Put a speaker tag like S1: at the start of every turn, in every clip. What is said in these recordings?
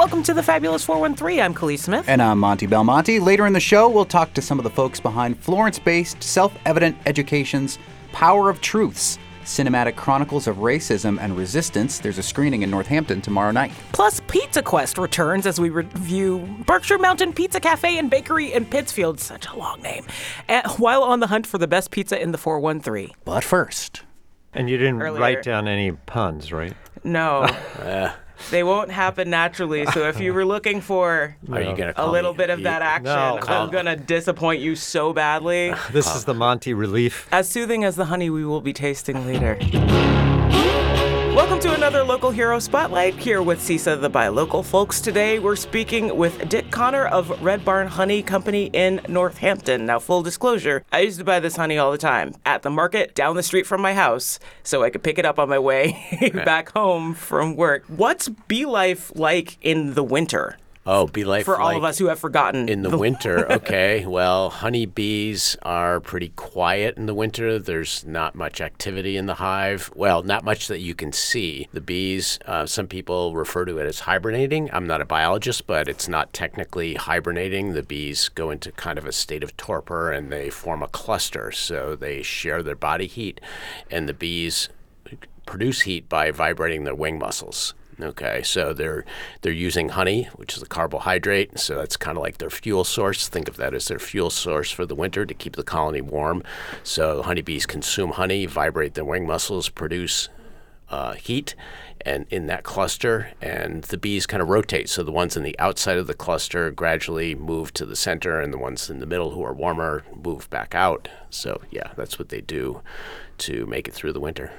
S1: Welcome to the Fabulous 413. I'm Kaliis Smith.
S2: And I'm Monte Belmonte. Later in the show, we'll talk to some of the folks behind Florence based Self Evident Education's Power of Truths Cinematic Chronicles of Racism and Resistance. There's a screening in Northampton tomorrow night.
S1: Plus, Pizza Quest returns as we review Berkshire Mountain Pizza Cafe and Bakery in Pittsfield, such a long name, and while on the hunt for the best pizza in the 413.
S2: But first.
S3: And you didn't
S1: Earlier.
S3: write down any puns, right?
S1: No. Eh. They won't happen naturally. So if you were looking for
S4: Are you gonna
S1: a
S4: call
S1: little
S4: me
S1: bit of that action,
S3: No.
S1: I'm gonna disappoint you so badly.
S3: This is the Monty relief.
S1: As soothing as the honey we will be tasting later. Welcome to another local hero spotlight here with CISA, the Buy Local folks. Today we're speaking with Dick Connor of Red Barn Honey Company in Northampton. Now, full disclosure, I used to buy this honey all the time at the market down the street from my house so I could pick it up on my way back home from work. What's bee life like in the winter
S4: Oh, be life
S1: for all of us who have forgotten?
S4: in the winter. Okay, well, honeybees are pretty quiet in the winter. There's not much activity in the hive. Well, not much that you can see. The bees, uh, some people refer to it as hibernating. I'm not a biologist, but it's not technically hibernating. The bees go into kind of a state of torpor and they form a cluster. So they share their body heat, and the bees produce heat by vibrating their wing muscles. Okay, so they're they're using honey, which is a carbohydrate. So that's kind of like their fuel source. Think of that as their fuel source for the winter to keep the colony warm. So honeybees consume honey, vibrate their wing muscles, produce uh, heat, and in that cluster, and the bees kind of rotate. So the ones in the outside of the cluster gradually move to the center, and the ones in the middle who are warmer move back out. So yeah, that's what they do to make it through the winter.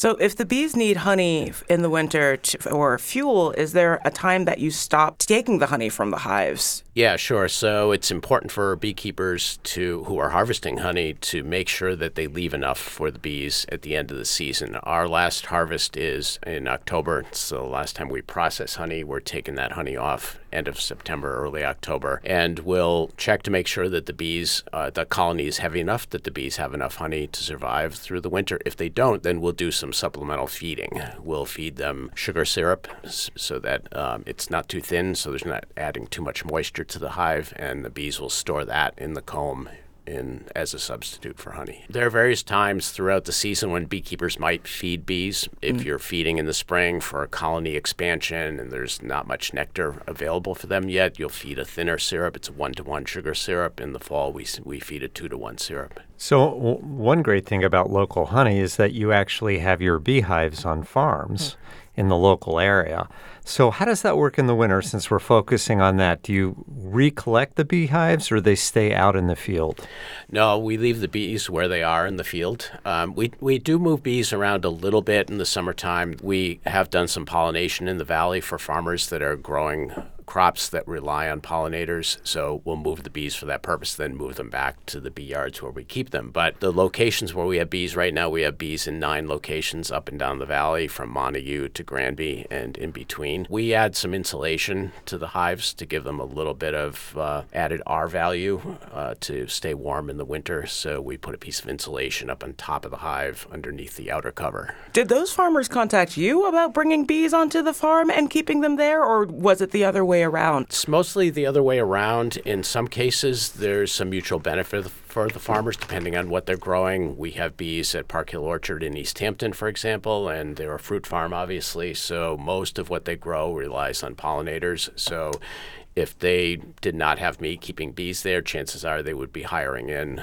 S1: So, if the bees need honey in the winter to, or fuel, is there a time that you stop taking the honey from the hives?
S4: Yeah, sure. So it's important for beekeepers to who are harvesting honey to make sure that they leave enough for the bees at the end of the season. Our last harvest is in October. So the last time we process honey, we're taking that honey off end of September, early October, and we'll check to make sure that the bees, uh, the colony is heavy enough that the bees have enough honey to survive through the winter. If they don't, then we'll do some supplemental feeding. We'll feed them sugar syrup so that um, it's not too thin, so there's not adding too much moisture to the hive, and the bees will store that in the comb in as a substitute for honey. There are various times throughout the season when beekeepers might feed bees. If mm. you're feeding in the spring for a colony expansion and there's not much nectar available for them yet, you'll feed a thinner syrup. It's a one to one sugar syrup. In the fall, we we feed a two to one syrup.
S3: So, w- one great thing about local honey is that you actually have your beehives on farms hmm. in the local area. So, how does that work in the winter since we're focusing on that? Do you recollect the beehives or they stay out in the field?
S4: No, we leave the bees where they are in the field. Um, we, we do move bees around a little bit in the summertime. We have done some pollination in the valley for farmers that are growing crops that rely on pollinators. So we'll move the bees for that purpose, then move them back to the bee yards where we keep them. But the locations where we have bees right now, we have bees in nine locations up and down the valley from Montague to Granby and in between. We add some insulation to the hives to give them a little bit of uh, added R value uh, to stay warm in the winter. So we put a piece of insulation up on top of the hive underneath the outer cover.
S1: Did those farmers contact you about bringing bees onto the farm and keeping them there, or was it the other way around?
S4: It's mostly the other way around. In some cases, there's some mutual benefit for the farmers depending on what they're growing. We have bees at Park Hill Orchard in Easthampton, for example, and they're a fruit farm, obviously. So most of what they grow relies on pollinators. So if they did not have me keeping bees there, chances are they would be hiring in.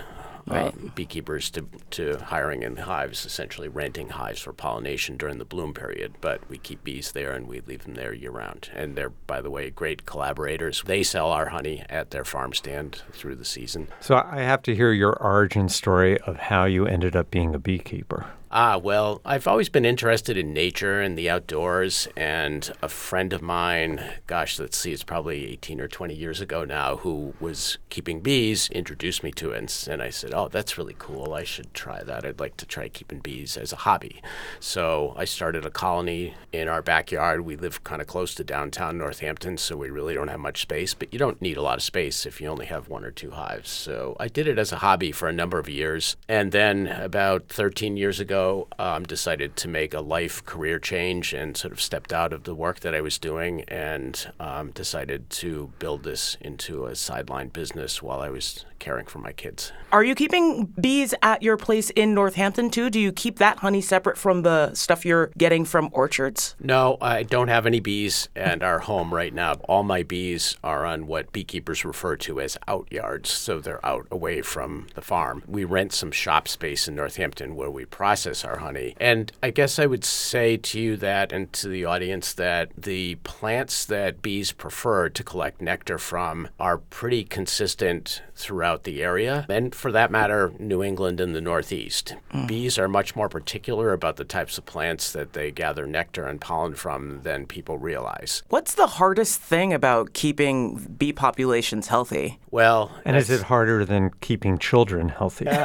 S4: Uh, beekeepers to, to hiring in hives, essentially renting hives for pollination during the bloom period. But we keep bees there and we leave them there year round. And they're, by the way, great collaborators. They sell our honey at their farm stand through the season.
S3: So, I have to hear your origin story of how you ended up being a beekeeper.
S4: Ah, well, I've always been interested in nature and the outdoors, and a friend of mine, gosh, let's see, it's probably 18 or 20 years ago now, who was keeping bees, introduced me to it, and, and I said, oh, that's really cool. I should try that. I'd like to try keeping bees as a hobby. So I started a colony in our backyard. We live kind of close to downtown Northampton, so we really don't have much space, but you don't need a lot of space if you only have one or two hives. So I did it as a hobby for a number of years, and then about 13 years ago, ago, um, decided to make a life career change and sort of stepped out of the work that I was doing and um, decided to build this into a sideline business while I was caring for my kids.
S1: Are you keeping bees at your place in Northampton too? Do you keep that honey separate from the stuff you're getting from orchards?
S4: No, I don't have any bees at our home right now. All my bees are on what beekeepers refer to as out yards, so they're out away from the farm. We rent some shop space in Northampton where we process our honey. And I guess I would say to you that and to the audience that the plants that bees prefer to collect nectar from are pretty consistent throughout the area, and for that matter, New England and the Northeast. Hmm. Bees are much more particular about the types of plants that they gather nectar and pollen from than people realize.
S1: What's the hardest thing about keeping bee populations healthy?
S4: Well,
S3: And is it harder than keeping children healthy?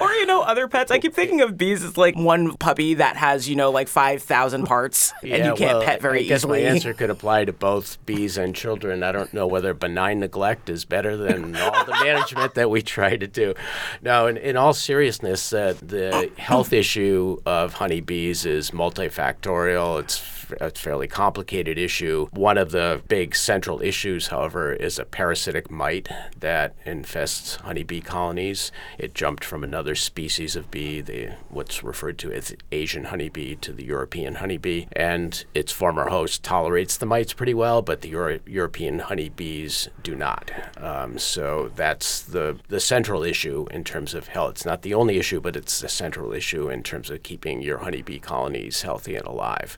S1: Or, you know, other pets. I keep thinking of bees as like one puppy that has, you know, like 5,000 parts and you can't
S4: well,
S1: pet very
S4: I guess
S1: easily.
S4: my answer could apply to both bees and children. I don't know whether benign neglect is better than all the management that we try to do. No, in, in all seriousness, uh, the health issue of honeybees is multifactorial. It's f- a fairly complicated issue. One of the big central issues, however, is a parasitic mite that infests honeybee colonies. It jumped from another species of bee, the what's referred to as Asian honeybee, to the European honeybee, and its former host tolerates the mites pretty well, but the Euro- European honeybees do not. Um, so that's the the central issue in terms of health. It's not the only issue, but it's the central issue in terms of keeping your honeybee colonies healthy and alive.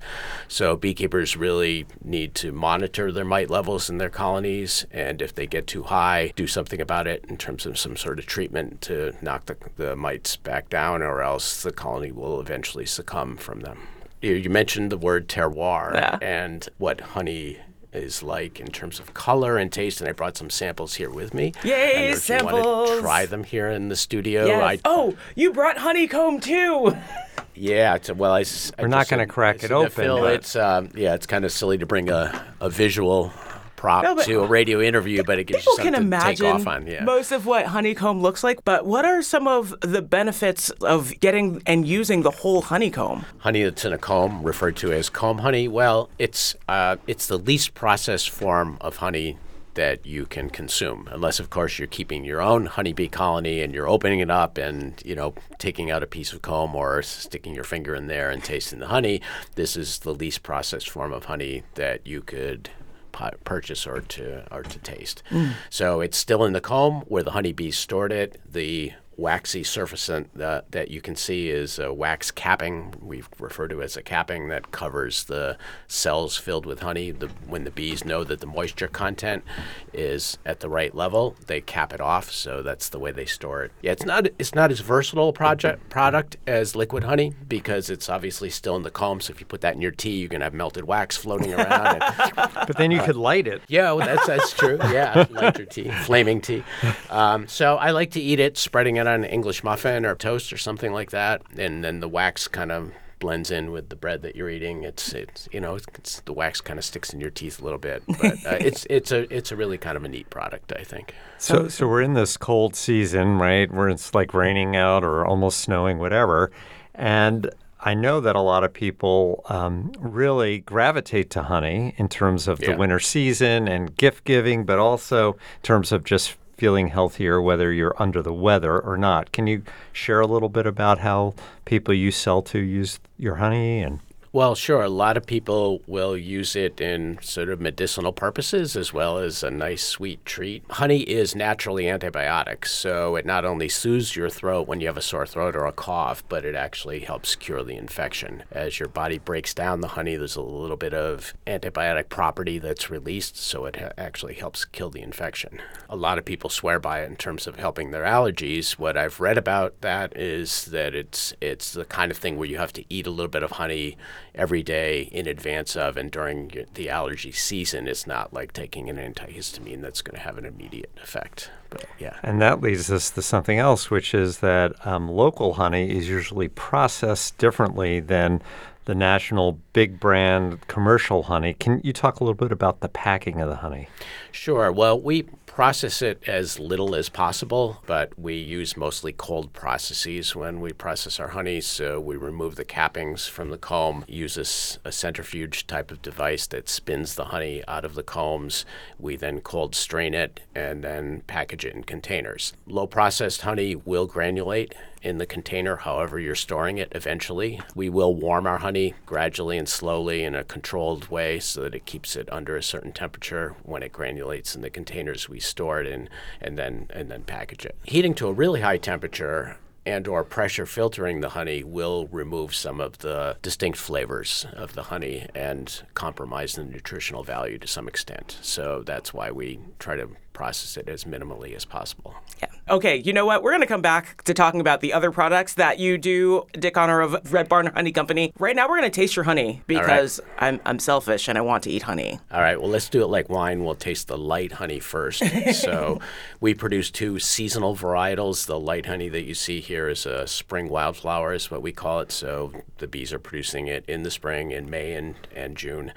S4: So beekeepers really need to monitor their mite levels in their colonies, and if they get too high, do something about it in terms of some sort of treatment to knock the, the mites back down, or else the colony will eventually succumb from them. You, you mentioned the word terroir
S1: Yeah.
S4: and what honey is like in terms of color and taste, and I brought some samples here with me.
S1: Yay,
S4: and if want
S1: samples!
S4: to try them here in the studio,
S1: Yes.
S4: I,
S1: Oh, you brought honeycomb too.
S4: yeah, it's, well, I,
S3: We're not gonna crack
S4: I
S3: it
S4: said
S3: open,
S4: Phil,
S3: but-
S4: it's um, yeah, it's kind of silly to bring a, a visual prop
S1: No,
S4: to a radio interview, but it gives
S1: People
S4: you
S1: can
S4: something to take
S1: imagine
S4: off on. Yeah.
S1: most of what honeycomb looks like, but what are some of the benefits of getting and using the whole honeycomb?
S4: honey that's in a comb, referred to as comb honey. Well, it's uh, it's the least processed form of honey that you can consume, unless of course you're keeping your own honeybee colony and you're opening it up and you know taking out a piece of comb or sticking your finger in there and tasting the honey. This is the least processed form of honey that you could purchase or to or to taste. Mm. So it's still in the comb where the honeybees stored it. The waxy surface that, that you can see is a wax capping. We refer to it as a capping that covers the cells filled with honey. The, when the bees know that the moisture content is at the right level, they cap it off. So that's the way they store it. Yeah, it's not it's not as versatile project product as liquid honey because it's obviously still in the comb. So if you put that in your tea, you're gonna have melted wax floating around. and
S3: but then you could light it.
S4: yeah, well, that's that's true. Yeah, light your tea, flaming tea. Um, so I like to eat it, spreading it on an English muffin or toast or something like that, and then the wax kind of blends in with the bread that you're eating. It's it's you know it's, the wax kind of sticks in your teeth a little bit, but uh, it's it's a it's a really kind of a neat product, I think.
S3: So, so we're in this cold season, right? Where it's like raining out or almost snowing, whatever. And I know that a lot of people um, really gravitate to honey in terms of the winter season and gift giving, but also in terms of just feeling healthier, whether you're under the weather or not. Can you share a little bit about how people you sell to use your honey and
S4: Well, sure. A lot of people will use it in sort of medicinal purposes as well as a nice sweet treat. Honey is naturally antibiotic, so it not only soothes your throat when you have a sore throat or a cough, but it actually helps cure the infection. As your body breaks down the honey, there's a little bit of antibiotic property that's released, so it ha- actually helps kill the infection. A lot of people swear by it in terms of helping their allergies. What I've read about that is that it's it's the kind of thing where you have to eat a little bit of honey every day in advance of and during the allergy season. It's not like taking an antihistamine that's going to have an immediate effect. But yeah.
S3: And that leads us to something else, which is that um, local honey is usually processed differently than the national big brand commercial honey. Can you talk a little bit about the packing of the honey?
S4: Sure. Well, we process it as little as possible, but we use mostly cold processes when we process our honey. So we remove the cappings from the comb, use a, a centrifuge type of device that spins the honey out of the combs. We then cold strain it and then package it in containers. Low processed honey will granulate in the container, however you're storing it eventually. We will warm our honey gradually and slowly in a controlled way so that it keeps it under a certain temperature when it granulates in the containers we store it in and then and then package it. Heating to a really high temperature and or pressure filtering the honey will remove some of the distinct flavors of the honey and compromise the nutritional value to some extent. So that's why we try to process it as minimally as possible.
S1: Yeah. Okay, you know what? We're going to come back to talking about the other products that you do, Dick Connor of Red Barn Honey Company. Right now, we're going to taste your honey because I'm, I'm selfish and I want to eat honey.
S4: All right, well, let's do it like wine. We'll taste the light honey first. so, we produce two seasonal varietals. The light honey that you see here is a spring wildflower, is what we call it. So, the bees are producing it in the spring, in May and, and June.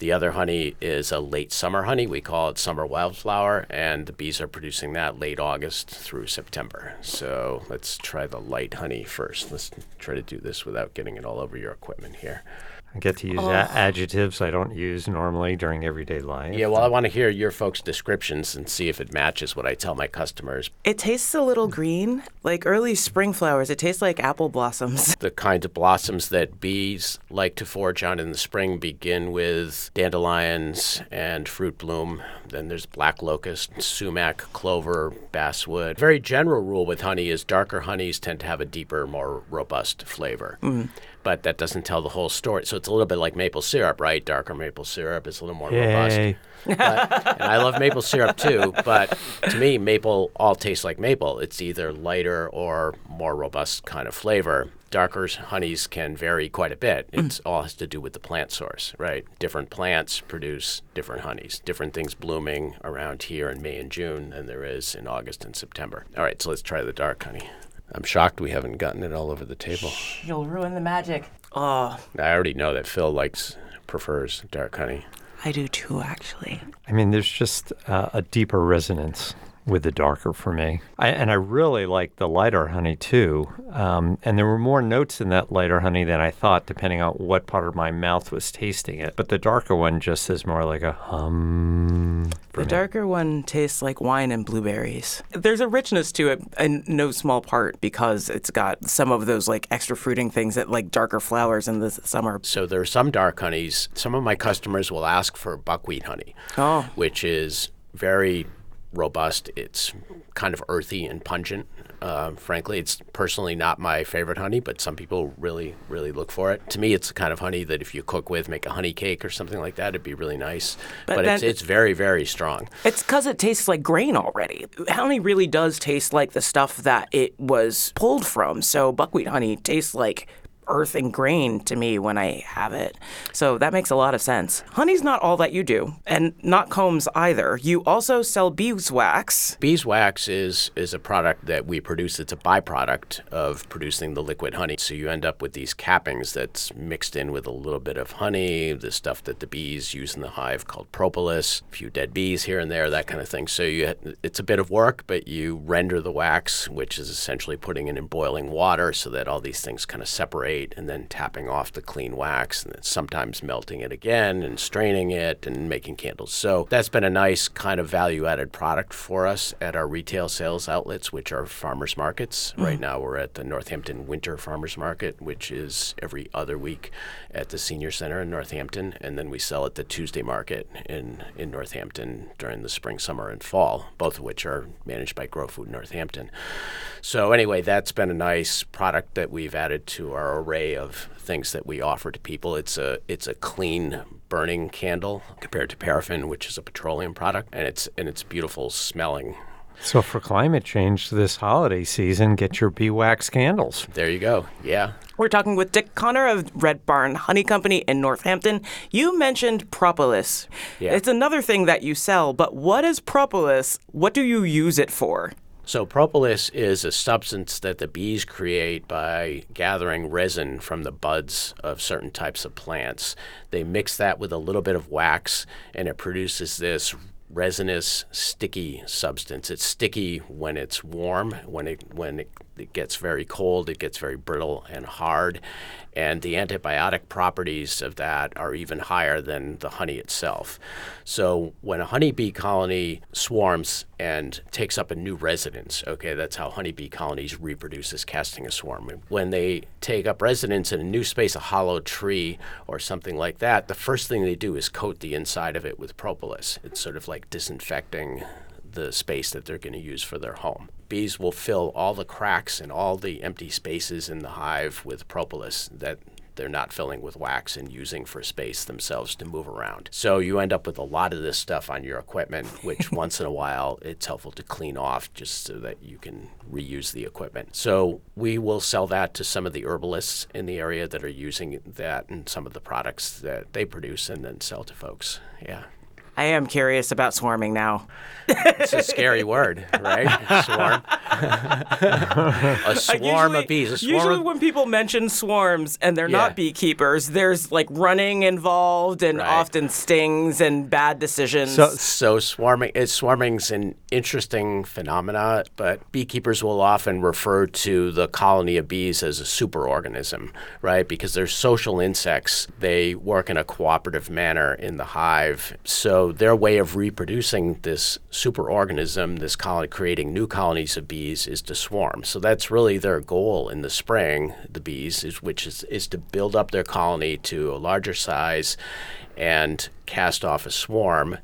S4: The other honey is a late summer honey. We call it summer wildflower, and the bees are producing that late August through September. So let's try the light honey first. Let's try to do this without getting it all over your equipment here.
S3: I get to use
S1: Oh.
S3: adjectives I don't use normally during everyday life.
S4: Yeah, well, I want to hear your folks' descriptions and see if it matches what I tell my customers.
S1: It tastes a little green, like early spring flowers. It tastes like apple blossoms.
S4: The kinds of blossoms that bees like to forage on in the spring begin with dandelions and fruit bloom. Then there's black locust, sumac, clover, basswood. Very general rule with honey is darker honeys tend to have a deeper, more robust flavor. Mm. But that doesn't tell the whole story. So it's a little bit like maple syrup, right? Darker maple syrup is a little more robust.
S3: Yay.
S4: But, and I love maple syrup too, but to me, maple all tastes like maple. It's either lighter or more robust kind of flavor. Darker honeys can vary quite a bit. Hmm. It all has to do with the plant source, right? Different plants produce different honeys, different things blooming around here in May and June than there is in August and September. All right, so let's try the dark honey. I'm shocked we haven't gotten it all over the table.
S1: You'll ruin the magic. Oh,
S4: I already know that Phil likes prefers dark honey.
S1: I do too, actually.
S3: I mean, there's just uh, a deeper resonance with the darker for me. I, and I really like the lighter honey too. Um, and there were more notes in that lighter honey than I thought, depending on what part of my mouth was tasting it. But the darker one just is more like a hum. for
S1: The
S3: me.
S1: darker one tastes like wine and blueberries. There's a richness to it, in no small part because it's got some of those like extra fruiting things that like darker flowers in the summer.
S4: So there are some dark honeys. Some of my customers will ask for buckwheat honey,
S1: Oh.
S4: which is very robust. It's kind of earthy and pungent. Uh, frankly, it's personally not my favorite honey, but some people really, really look for it. To me, it's the kind of honey that if you cook with, make a honey cake or something like that, it'd be really nice.
S1: But
S4: But, it's, it's very, very strong.
S1: It's because it tastes like grain already. Honey really does taste like the stuff that it was pulled from. So buckwheat honey tastes like earth and grain to me when I have it. So that makes a lot of sense. Honey's not all that you do, and not combs either. You also sell beeswax.
S4: Beeswax is is a product that we produce. It's a byproduct of producing the liquid honey. So you end up with these cappings that's mixed in with a little bit of honey, the stuff that the bees use in the hive called propolis, a few dead bees here and there, that kind of thing. So you it's a bit of work, but you render the wax, which is essentially putting it in boiling water so that all these things kind of separate and then tapping off the clean wax and then sometimes melting it again and straining it and making candles. So that's been a nice kind of value added product for us at our retail sales outlets, which are farmers markets. Mm-hmm. Right now we're at the Northampton Winter Farmers Market, which is every other week at the Senior Center in Northampton. And then we sell at the Tuesday Market in, in Northampton during the spring, summer, and fall, both of which are managed by Grow Food Northampton. So anyway, that's been a nice product that we've added to our array of things that we offer to people. It's a it's a clean burning candle compared to paraffin, which is a petroleum product, and it's and it's beautiful smelling.
S3: So for climate change this holiday season, get your bee wax candles.
S4: There you go. Yeah.
S1: We're talking with Dick Connor of Red Barn Honey Company in Northampton. You mentioned propolis.
S4: Yeah.
S1: It's another thing that you sell, but what is propolis? What do you use it for?
S4: So, propolis is a substance that the bees create by gathering resin from the buds of certain types of plants. They mix that with a little bit of wax, and it produces this resinous, sticky substance. It's sticky when it's warm. When it when it, it gets very cold, it gets very brittle and hard. And the antibiotic properties of that are even higher than the honey itself. So when a honeybee colony swarms and takes up a new residence, okay, that's how honeybee colonies reproduce is casting a swarm. When they take up residence in a new space, a hollow tree or something like that, the first thing they do is coat the inside of it with propolis. It's sort of like disinfecting the space that they're going to use for their home. Bees will fill all the cracks and all the empty spaces in the hive with propolis that they're not filling with wax and using for space themselves to move around. So you end up with a lot of this stuff on your equipment, which once in a while it's helpful to clean off just so that you can reuse the equipment. So we will sell that to some of the herbalists in the area that are using that and some of the products that they produce and then sell to folks. Yeah.
S1: I am curious about swarming now.
S4: It's a scary word, right? Swarm. a swarm
S1: usually,
S4: of bees. A swarm
S1: usually,
S4: of,
S1: when people mention swarms and they're
S4: Yeah.
S1: not beekeepers, there's like running involved and
S4: Right.
S1: often stings and bad decisions.
S3: So,
S4: so swarming, is swarming's an interesting phenomena, but beekeepers will often refer to the colony of bees as a superorganism, right? Because they're social insects. They work in a cooperative manner in the hive. So their way of reproducing this superorganism, this colony, creating new colonies of bees, is to swarm. So that's really their goal in the spring. The bees, is which is is to build up their colony to a larger size, and cast off a swarm,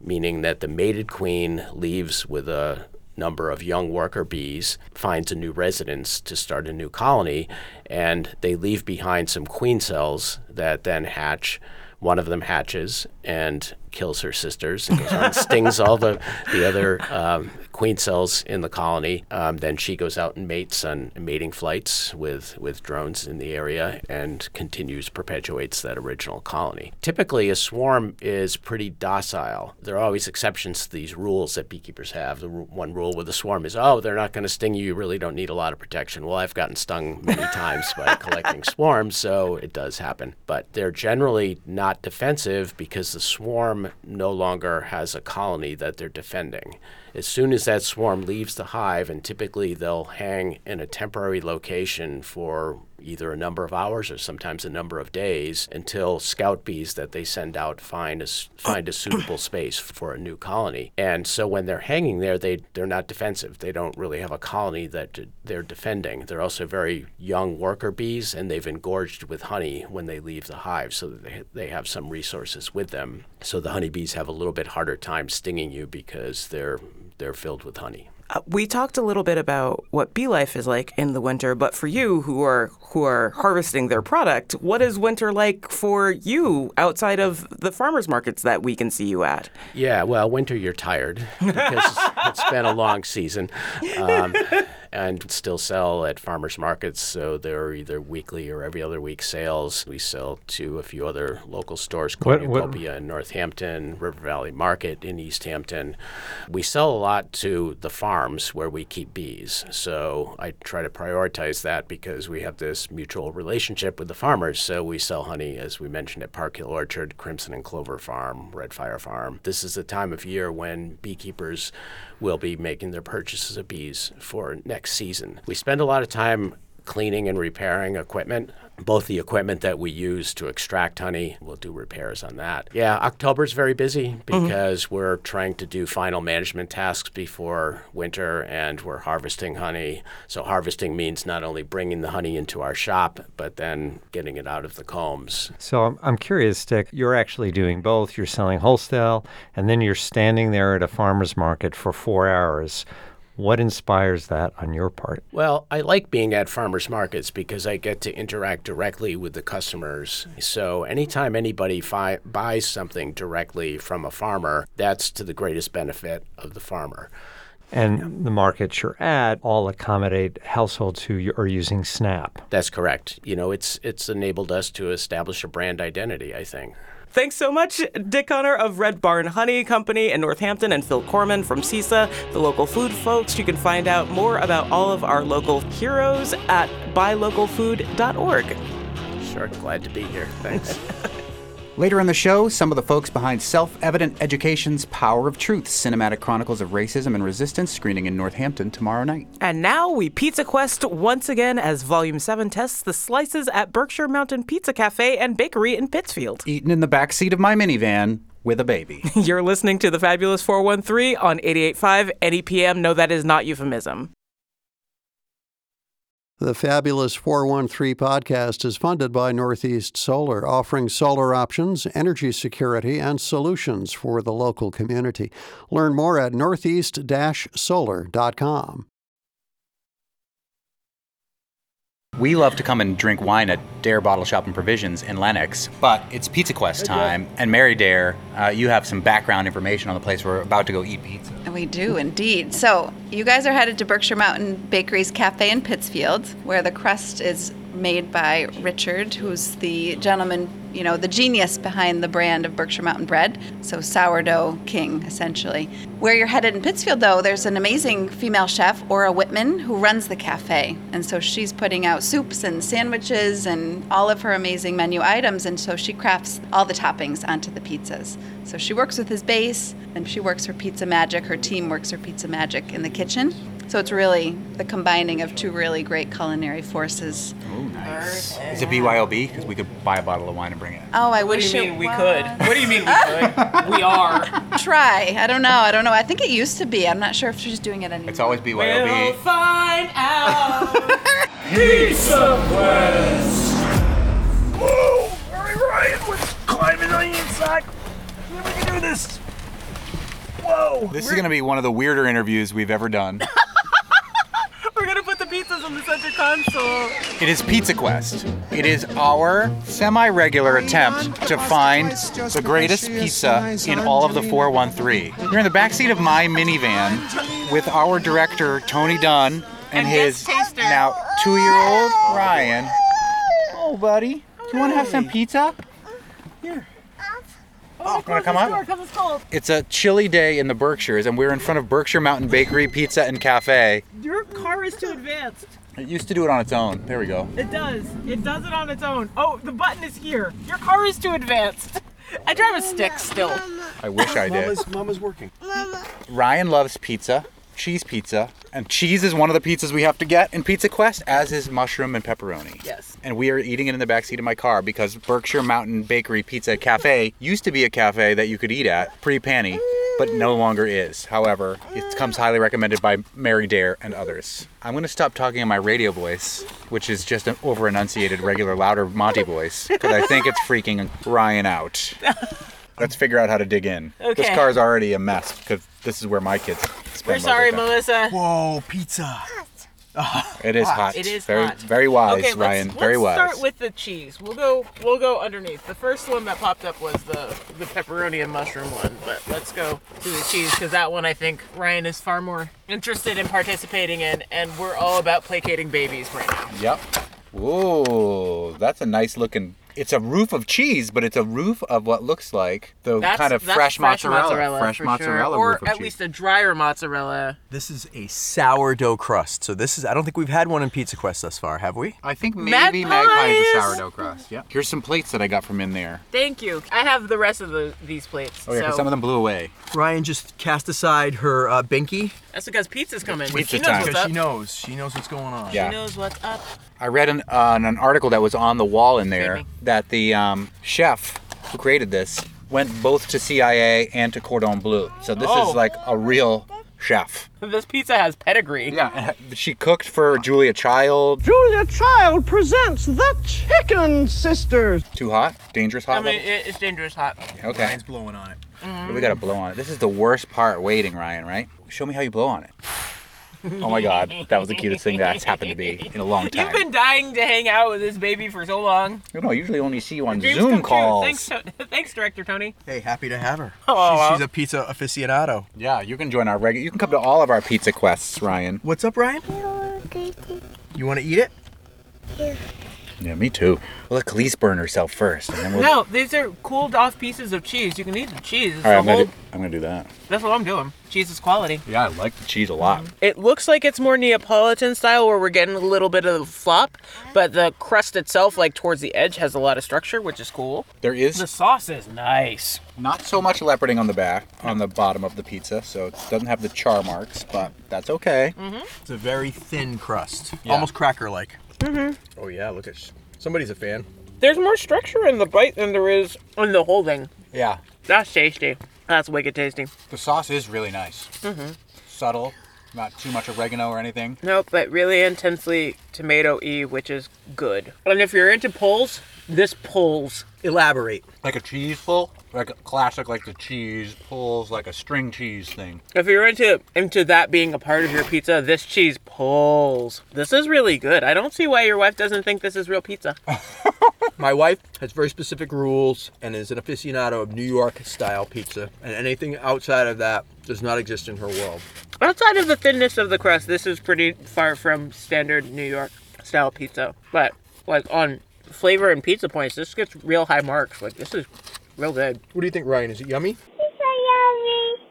S4: meaning that the mated queen leaves with a number of young worker bees, finds a new residence to start a new colony, and they leave behind some queen cells that then hatch. One of them hatches and kills her sisters and goes on stings all the, the other um, queen cells in the colony. Um, then she goes out and mates on mating flights with, with drones in the area and continues, perpetuates that original colony. Typically, a swarm is pretty docile. There are always exceptions to these rules that beekeepers have. The one rule with a swarm is, oh, they're not going to sting you. You really don't need a lot of protection. Well, I've gotten stung many times by collecting swarms, so it does happen. But they're generally not defensive because the swarm no longer has a colony that they're defending. As soon as that swarm leaves the hive, and typically they'll hang in a temporary location for either a number of hours or sometimes a number of days until scout bees that they send out find a, find a suitable space for a new colony. And so when they're hanging there, they, they're not defensive. They don't really have a colony that they're defending. They're also very young worker bees, and they've engorged with honey when they leave the hive so that they, they have some resources with them. So the honeybees have a little bit harder time stinging you because they're, they're filled with honey.
S1: Uh, we talked a little bit about what bee life is like in the winter, but for you who are who are harvesting their product, what is winter like for you outside of the farmers markets that we can see you at?
S4: Yeah, well, winter you're tired because it's been a long season. Um, and still sell at farmers markets, so they're either weekly or every other week sales. We sell to a few other local stores, Cornucopia in Northampton, River Valley Market in Easthampton. We sell a lot to the farms where we keep bees, so I try to prioritize that because we have this mutual relationship with the farmers. So we sell honey, as we mentioned, at Park Hill Orchard, Crimson and Clover Farm, Red Fire Farm. This is the time of year when beekeepers will be making their purchases of bees for next season. We spend a lot of time cleaning and repairing equipment. Both the equipment that we use to extract honey, we'll do repairs on that. Yeah, October's very busy mm-hmm. because we're trying to do final management tasks before winter and we're harvesting honey. So, harvesting means not only bringing the honey into our shop, but then getting it out of the combs.
S3: so I'm, I'm curious, Dick. You're actually doing both. You're selling wholesale, and then you're standing there at a farmer's market for four hours. What inspires that on your part?
S4: Well, I like being at farmers markets because I get to interact directly with the customers. So anytime anybody fi- buys something directly from a farmer, that's to the greatest benefit of the farmer.
S3: And the markets you're at all accommodate households who are using SNAP.
S4: That's correct. You know, it's it's enabled us to establish a brand identity. I think.
S1: Thanks so much, Dick Connor of Red Barn Honey Company in Northampton and Phil Corman from CISA, the local food folks. You can find out more about all of our local heroes at buylocalfood.org.
S4: Sure, glad to be here. Thanks.
S2: Later in the show, some of the folks behind Self Evident Education's Power of Truth Cinematic Chronicles of Racism and Resistance screening in Northampton tomorrow night.
S1: And now we Pizza Quest once again as Volume 7 tests the slices at Berkshire Mountain Pizza Cafe and Bakery in Pittsfield.
S2: Eaten in the backseat of my minivan with a baby.
S1: You're listening to the Fabulous 413 on 88.5 NEPM. No, that is not euphemism.
S5: The Fabulous 413 podcast is funded by Northeast Solar, offering solar options, energy security, and solutions for the local community. Learn more at northeast solar.com.
S2: We love to come and drink wine at Dare Bottle Shop and Provisions in Lenox, but it's Pizza Quest time. And Mary Daire, uh, you have some background information on the place we're about to go eat pizza.
S6: We do indeed. So, you guys are headed to Berkshire Mountain Bakery's Cafe in Pittsfield, where the crust is made by Richard, who's the gentleman, you know, the genius behind the brand of Berkshire Mountain bread. So, sourdough king, essentially. Where you're headed in Pittsfield, though, there's an amazing female chef, Ora Whitman, who runs the cafe. And so, she's putting out soups and sandwiches and all of her amazing menu items. And so, she crafts all the toppings onto the pizzas. So, she works with his base and she works her pizza magic. Her team works her pizza magic in the kitchen. So it's really the combining of two really great culinary forces.
S2: Oh, nice. Is it BYOB? Because we could buy a bottle of wine and bring it.
S6: Oh, I
S1: What do
S6: wish
S1: you
S6: it
S1: mean we
S6: was.
S1: could? What do you mean we could? we are.
S6: Try. I don't know. I don't know. I think it used to be. I'm not sure if she's doing it anymore.
S2: It's always BYOB.
S1: We'll
S2: BYOB.
S1: find out. Pizza Quest.
S7: Whoa! All right, Ryan, we're climbing on the inside. Yeah, we can do this. Whoa!
S2: This is going to be one of the weirder interviews we've ever done.
S1: We're gonna put the pizzas on the center console.
S2: It is Pizza Quest. It is our semi regular attempt to find the greatest pizza in all of the 413. You're in the backseat of my minivan with our director, Tony Dunn, and,
S1: And
S2: his now two year old Ryan. Oh, buddy. Do you want to have some pizza? Here. Oh, want to come up? It's a chilly day in the Berkshires, and we're in front of Berkshire Mountain Bakery, Pizza, and Cafe.
S1: Your car is too advanced.
S2: It used to do it on its own. There we go.
S1: It does. It does it on its own. Oh, the button is here. Your car is too advanced. I drive a stick still.
S2: I wish I did.
S7: Mama's, Mama's working.
S2: Ryan loves pizza, cheese pizza, and cheese is one of the pizzas we have to get in Pizza Quest, as is mushroom and pepperoni.
S1: Yes.
S2: And we are eating it in the backseat of my car because Berkshire Mountain Bakery Pizza Cafe used to be a cafe that you could eat at pre-panny, but no longer is. However, it comes highly recommended by Mary Daire and others. I'm going to stop talking in my radio voice, which is just an over-enunciated, regular, louder Monte voice, because I think it's freaking Ryan out. Let's figure out how to dig in. This
S1: Okay.
S2: car's already a mess because this is where my kids spend
S1: We're
S2: most of
S1: sorry,
S2: their time.
S1: Melissa.
S7: Whoa, pizza.
S2: It is hot.
S1: It is
S2: very,
S1: hot.
S2: very wise,
S1: okay,
S2: Ryan.
S1: let's,
S2: very
S1: let's
S2: wise.
S1: start with the cheese. We'll go. We'll go underneath. The first one that popped up was the the pepperoni and mushroom one, but let's go to the cheese because that one I think Ryan is far more interested in participating in, and we're all about placating babies right now.
S2: Yep. Ooh, that's a nice looking. It's a roof of cheese, but it's a roof of what looks like the
S1: That's
S2: kind of
S1: that's
S2: fresh, mozzarella, fresh
S1: for
S2: mozzarella
S1: sure. or
S2: roof of
S1: at
S2: cheese.
S1: least a drier mozzarella.
S7: This is a sourdough crust. So this is. I don't think we've had one in Pizza Quest thus far, have we?
S2: I think maybe
S1: Magpies!
S2: Magpie is a sourdough crust. Yeah. Here's some plates that I got from in there.
S1: Thank you. I have the rest of the, these plates.
S2: Oh yeah, 'cause
S1: so
S2: some of them blew away.
S7: Ryan just cast aside her uh, binky
S1: that's because pizza's coming.
S2: Pizza
S1: she knows
S2: time.
S1: what's
S7: because
S1: up.
S7: she knows. She knows what's going on.
S2: Yeah.
S1: She knows what's up.
S2: I read an, uh, an article that was on the wall in there that the um, chef who created this went both to CIA and to Cordon Bleu. So this
S1: Oh.
S2: is like a real chef.
S1: This pizza has pedigree.
S2: Yeah, she cooked for Julia Child.
S8: Julia Child presents the Chicken Sisters.
S2: Too hot? Dangerous hot?
S1: I mean,
S2: level?
S1: it's dangerous hot.
S2: okay.
S7: Ryan's blowing on it.
S2: We gotta blow on it. This is the worst part waiting, Ryan, right? Show me how you blow on it. Oh my god, that was the cutest thing that's happened to me in a long time.
S9: You've been dying to hang out with this baby for so long.
S2: You know, I usually only see you on
S9: Dreams
S2: Zoom
S9: come true.
S2: calls.
S9: Thanks, To- thanks, Director Tony.
S7: Hey, happy to have her.
S9: Oh,
S7: she's,
S9: wow.
S7: she's a pizza aficionado.
S2: Yeah, you can join our regular. You can come to all of our pizza quests, Ryan.
S7: What's up, Ryan? You want to eat it?
S2: Yeah, me too. We'll let Kaliis burn herself first, and then we'll.
S9: No, these are cooled off pieces of cheese. You can eat the cheese. It's
S2: All right,
S9: the
S2: I'm gonna, do, I'm gonna do that.
S9: That's what I'm doing. Cheese is quality.
S2: Yeah, I like the cheese a lot. Mm-hmm.
S9: It looks like it's more Neapolitan style where we're getting a little bit of the flop, but the crust itself, like towards the edge, has a lot of structure, which is cool.
S2: There is
S9: The sauce is nice.
S2: not so much leoparding on the back, on the bottom of the pizza, so it doesn't have the char marks, but that's okay. Mm-hmm.
S7: It's a very thin crust,
S2: Yeah.
S7: almost cracker-like. Mm-hmm. Oh yeah, look at somebody's a fan.
S9: There's more structure in the bite than there is in the whole thing.
S2: Yeah,
S9: That's tasty. That's wicked tasty.
S2: the sauce is really nice. Mm-hmm. Subtle, not too much oregano or anything.
S9: Nope, but really intensely tomato y, which is good. And if you're into pulls, this pulls.
S7: Elaborate.
S2: Like a cheese pull, like a classic, like the cheese pulls, like a string cheese thing.
S9: If you're into into that being a part of your pizza, this cheese pulls. This is really good. I don't see why your wife doesn't think this is real pizza.
S7: My wife has very specific rules and is an aficionado of New York style pizza, and anything outside of that does not exist in her world.
S9: Outside of the thinness of the crust, this is pretty far from standard New York style pizza. But like on flavor and pizza points, this gets real high marks. Like this is real good.
S7: What do you think, Ryan? Is it yummy?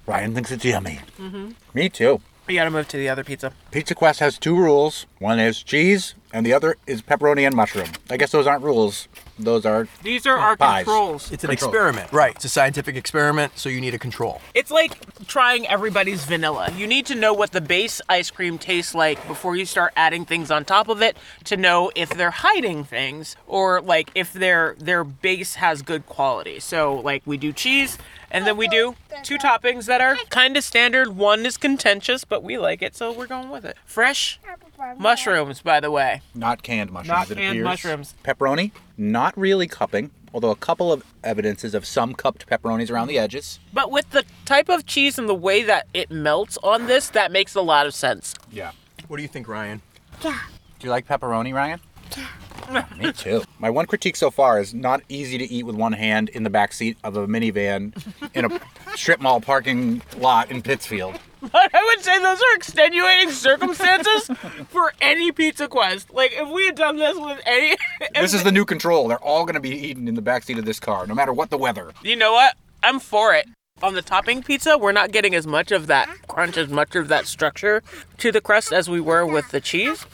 S2: Ryan thinks it's yummy. Mm-hmm. Me too.
S9: We gotta move to the other pizza.
S2: Pizza Quest has two rules. One is cheese, and the other is pepperoni and mushroom. I guess those aren't rules. Those are
S9: These are our
S2: Pies.
S9: controls.
S7: It's an
S2: Control.
S7: experiment, right? It's a scientific experiment, so you need a control.
S9: It's like trying everybody's vanilla. You need to know what the base ice cream tastes like before you start adding things on top of it to know if they're hiding things or like if their their base has good quality. So like we do cheese and then we do two toppings that are kind of standard. One is contentious, but we like it, so we're going with it. Fresh mushrooms, by the way.
S2: Not canned mushrooms.
S9: Not
S2: it
S9: canned
S2: appears.
S9: mushrooms.
S2: Pepperoni, not really cupping, although a couple of evidences of some cupped pepperonis around the edges.
S9: But with the type of cheese and the way that it melts on this, that makes a lot of sense.
S2: Yeah.
S7: What do you think, Ryan? Yeah.
S2: Do you like pepperoni, Ryan? Yeah. Me too. My one critique so far is not easy to eat with one hand in the back seat of a minivan in a strip mall parking lot in Pittsfield.
S9: But I would say those are extenuating circumstances for any pizza quest. Like if we had done this with any,
S2: This is the new control. They're all going to be eaten in the back seat of this car, no matter what the weather.
S9: you know what? I'm for it. On the topping pizza, we're not getting as much of that crunch, as much of that structure to the crust as we were with the cheese.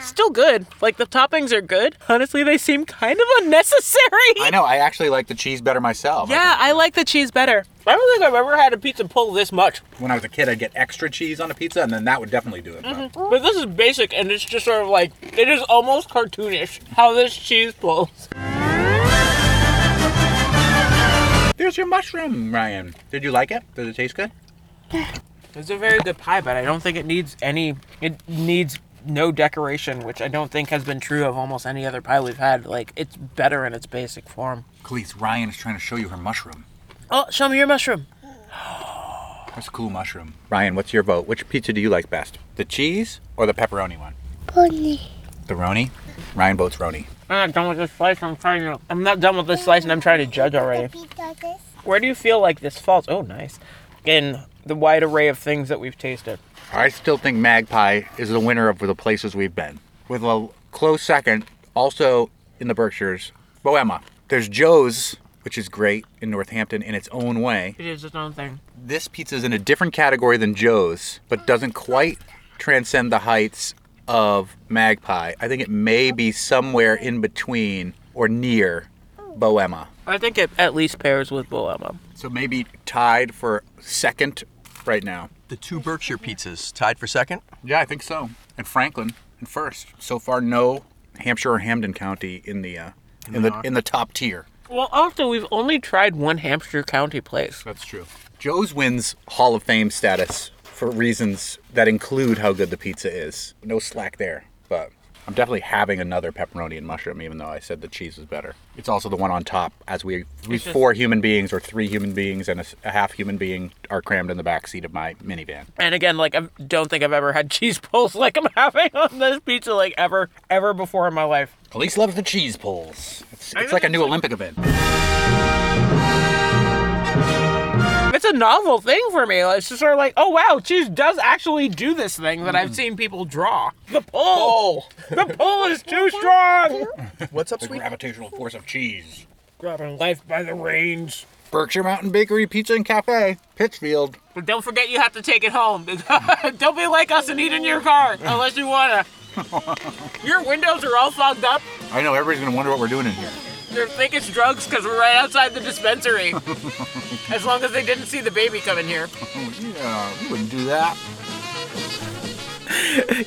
S9: Still good. Like the toppings are good. Honestly, they seem kind of unnecessary.
S2: I know. I actually like the cheese better myself.
S9: Yeah, I like the cheese better. I don't think I've ever had a pizza pull this much.
S2: When I was a kid, I'd get extra cheese on a pizza, and then that would definitely do it. but- mm-hmm.
S9: But this is basic and it's just sort of like, it is almost cartoonish how this cheese pulls.
S2: There's your mushroom, Ryan. Did you like it? Does it taste good?
S9: It's a very good pie, but I don't think it needs any. It needs no decoration, which I don't think has been true of almost any other pie we've had. Like it's better in its basic form.
S2: Kaliis, Ryan is trying to show you her mushroom.
S9: Oh, show me your mushroom.
S2: That's a cool mushroom. Ryan, what's your vote? Which pizza do you like best? The cheese or the pepperoni one?
S10: Pony.
S2: The Roni? Ryan votes Roni.
S9: I'm not done with this slice. I'm trying to. I'm not done with this slice, and I'm trying to judge already. Where do you feel like this falls? Oh, nice. In the wide array of things that we've tasted.
S2: I still think Magpie is the winner of the places we've been. With a close second, also in the Berkshires, Bohema. There's Joe's, which is great in Northampton in its own way.
S9: It is its own thing.
S2: This pizza is in a different category than Joe's, but doesn't quite transcend the heights of Magpie. I think it may be somewhere in between or near Boema.
S9: I think it at least pairs with Boema.
S2: So maybe tied for second right now.
S7: The two Berkshire pizzas tied for second.
S2: Yeah, I think so. And Franklin in first. So far, no Hampshire or Hampden County in the uh, in the in the top tier.
S9: Well, also we've only tried one Hampshire County place.
S2: That's true. Joe's wins Hall of Fame status for reasons that include how good the pizza is. No slack there, but I'm definitely having another pepperoni and mushroom, even though I said the cheese was better. It's also the one on top, as we, we
S1: just-
S2: four human beings or three human beings and a half human being are crammed in the back seat of my minivan.
S1: And again, like I don't think I've ever had cheese pulls like I'm having on this pizza, like ever, ever before in my life.
S2: Elise loves the cheese pulls. It's, it's like a new
S1: it's
S2: Olympic event.
S1: It's a novel thing for me. It's just sort of like, oh wow, cheese does actually do this thing that I've mm-hmm. seen people draw. The pull, the pull is too strong.
S7: What's up,
S2: The
S7: sweet?
S2: gravitational force of cheese.
S1: Grabbing life by the reins.
S2: Berkshire Mountain Bakery Pizza and Cafe, Pittsfield.
S1: But don't forget you have to take it home. don't be like us and eat in your car unless you wanna. Your windows are all fogged up.
S2: I know everybody's gonna wonder what we're doing in here.
S1: They think it's drugs because we're right outside the dispensary. as long as they didn't see the baby coming in here.
S2: Yeah, we wouldn't do that.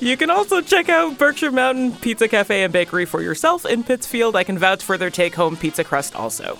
S1: You can also check out Berkshire Mountain Pizza Cafe and Bakery for yourself in Pittsfield. I can vouch for their take home pizza crust also.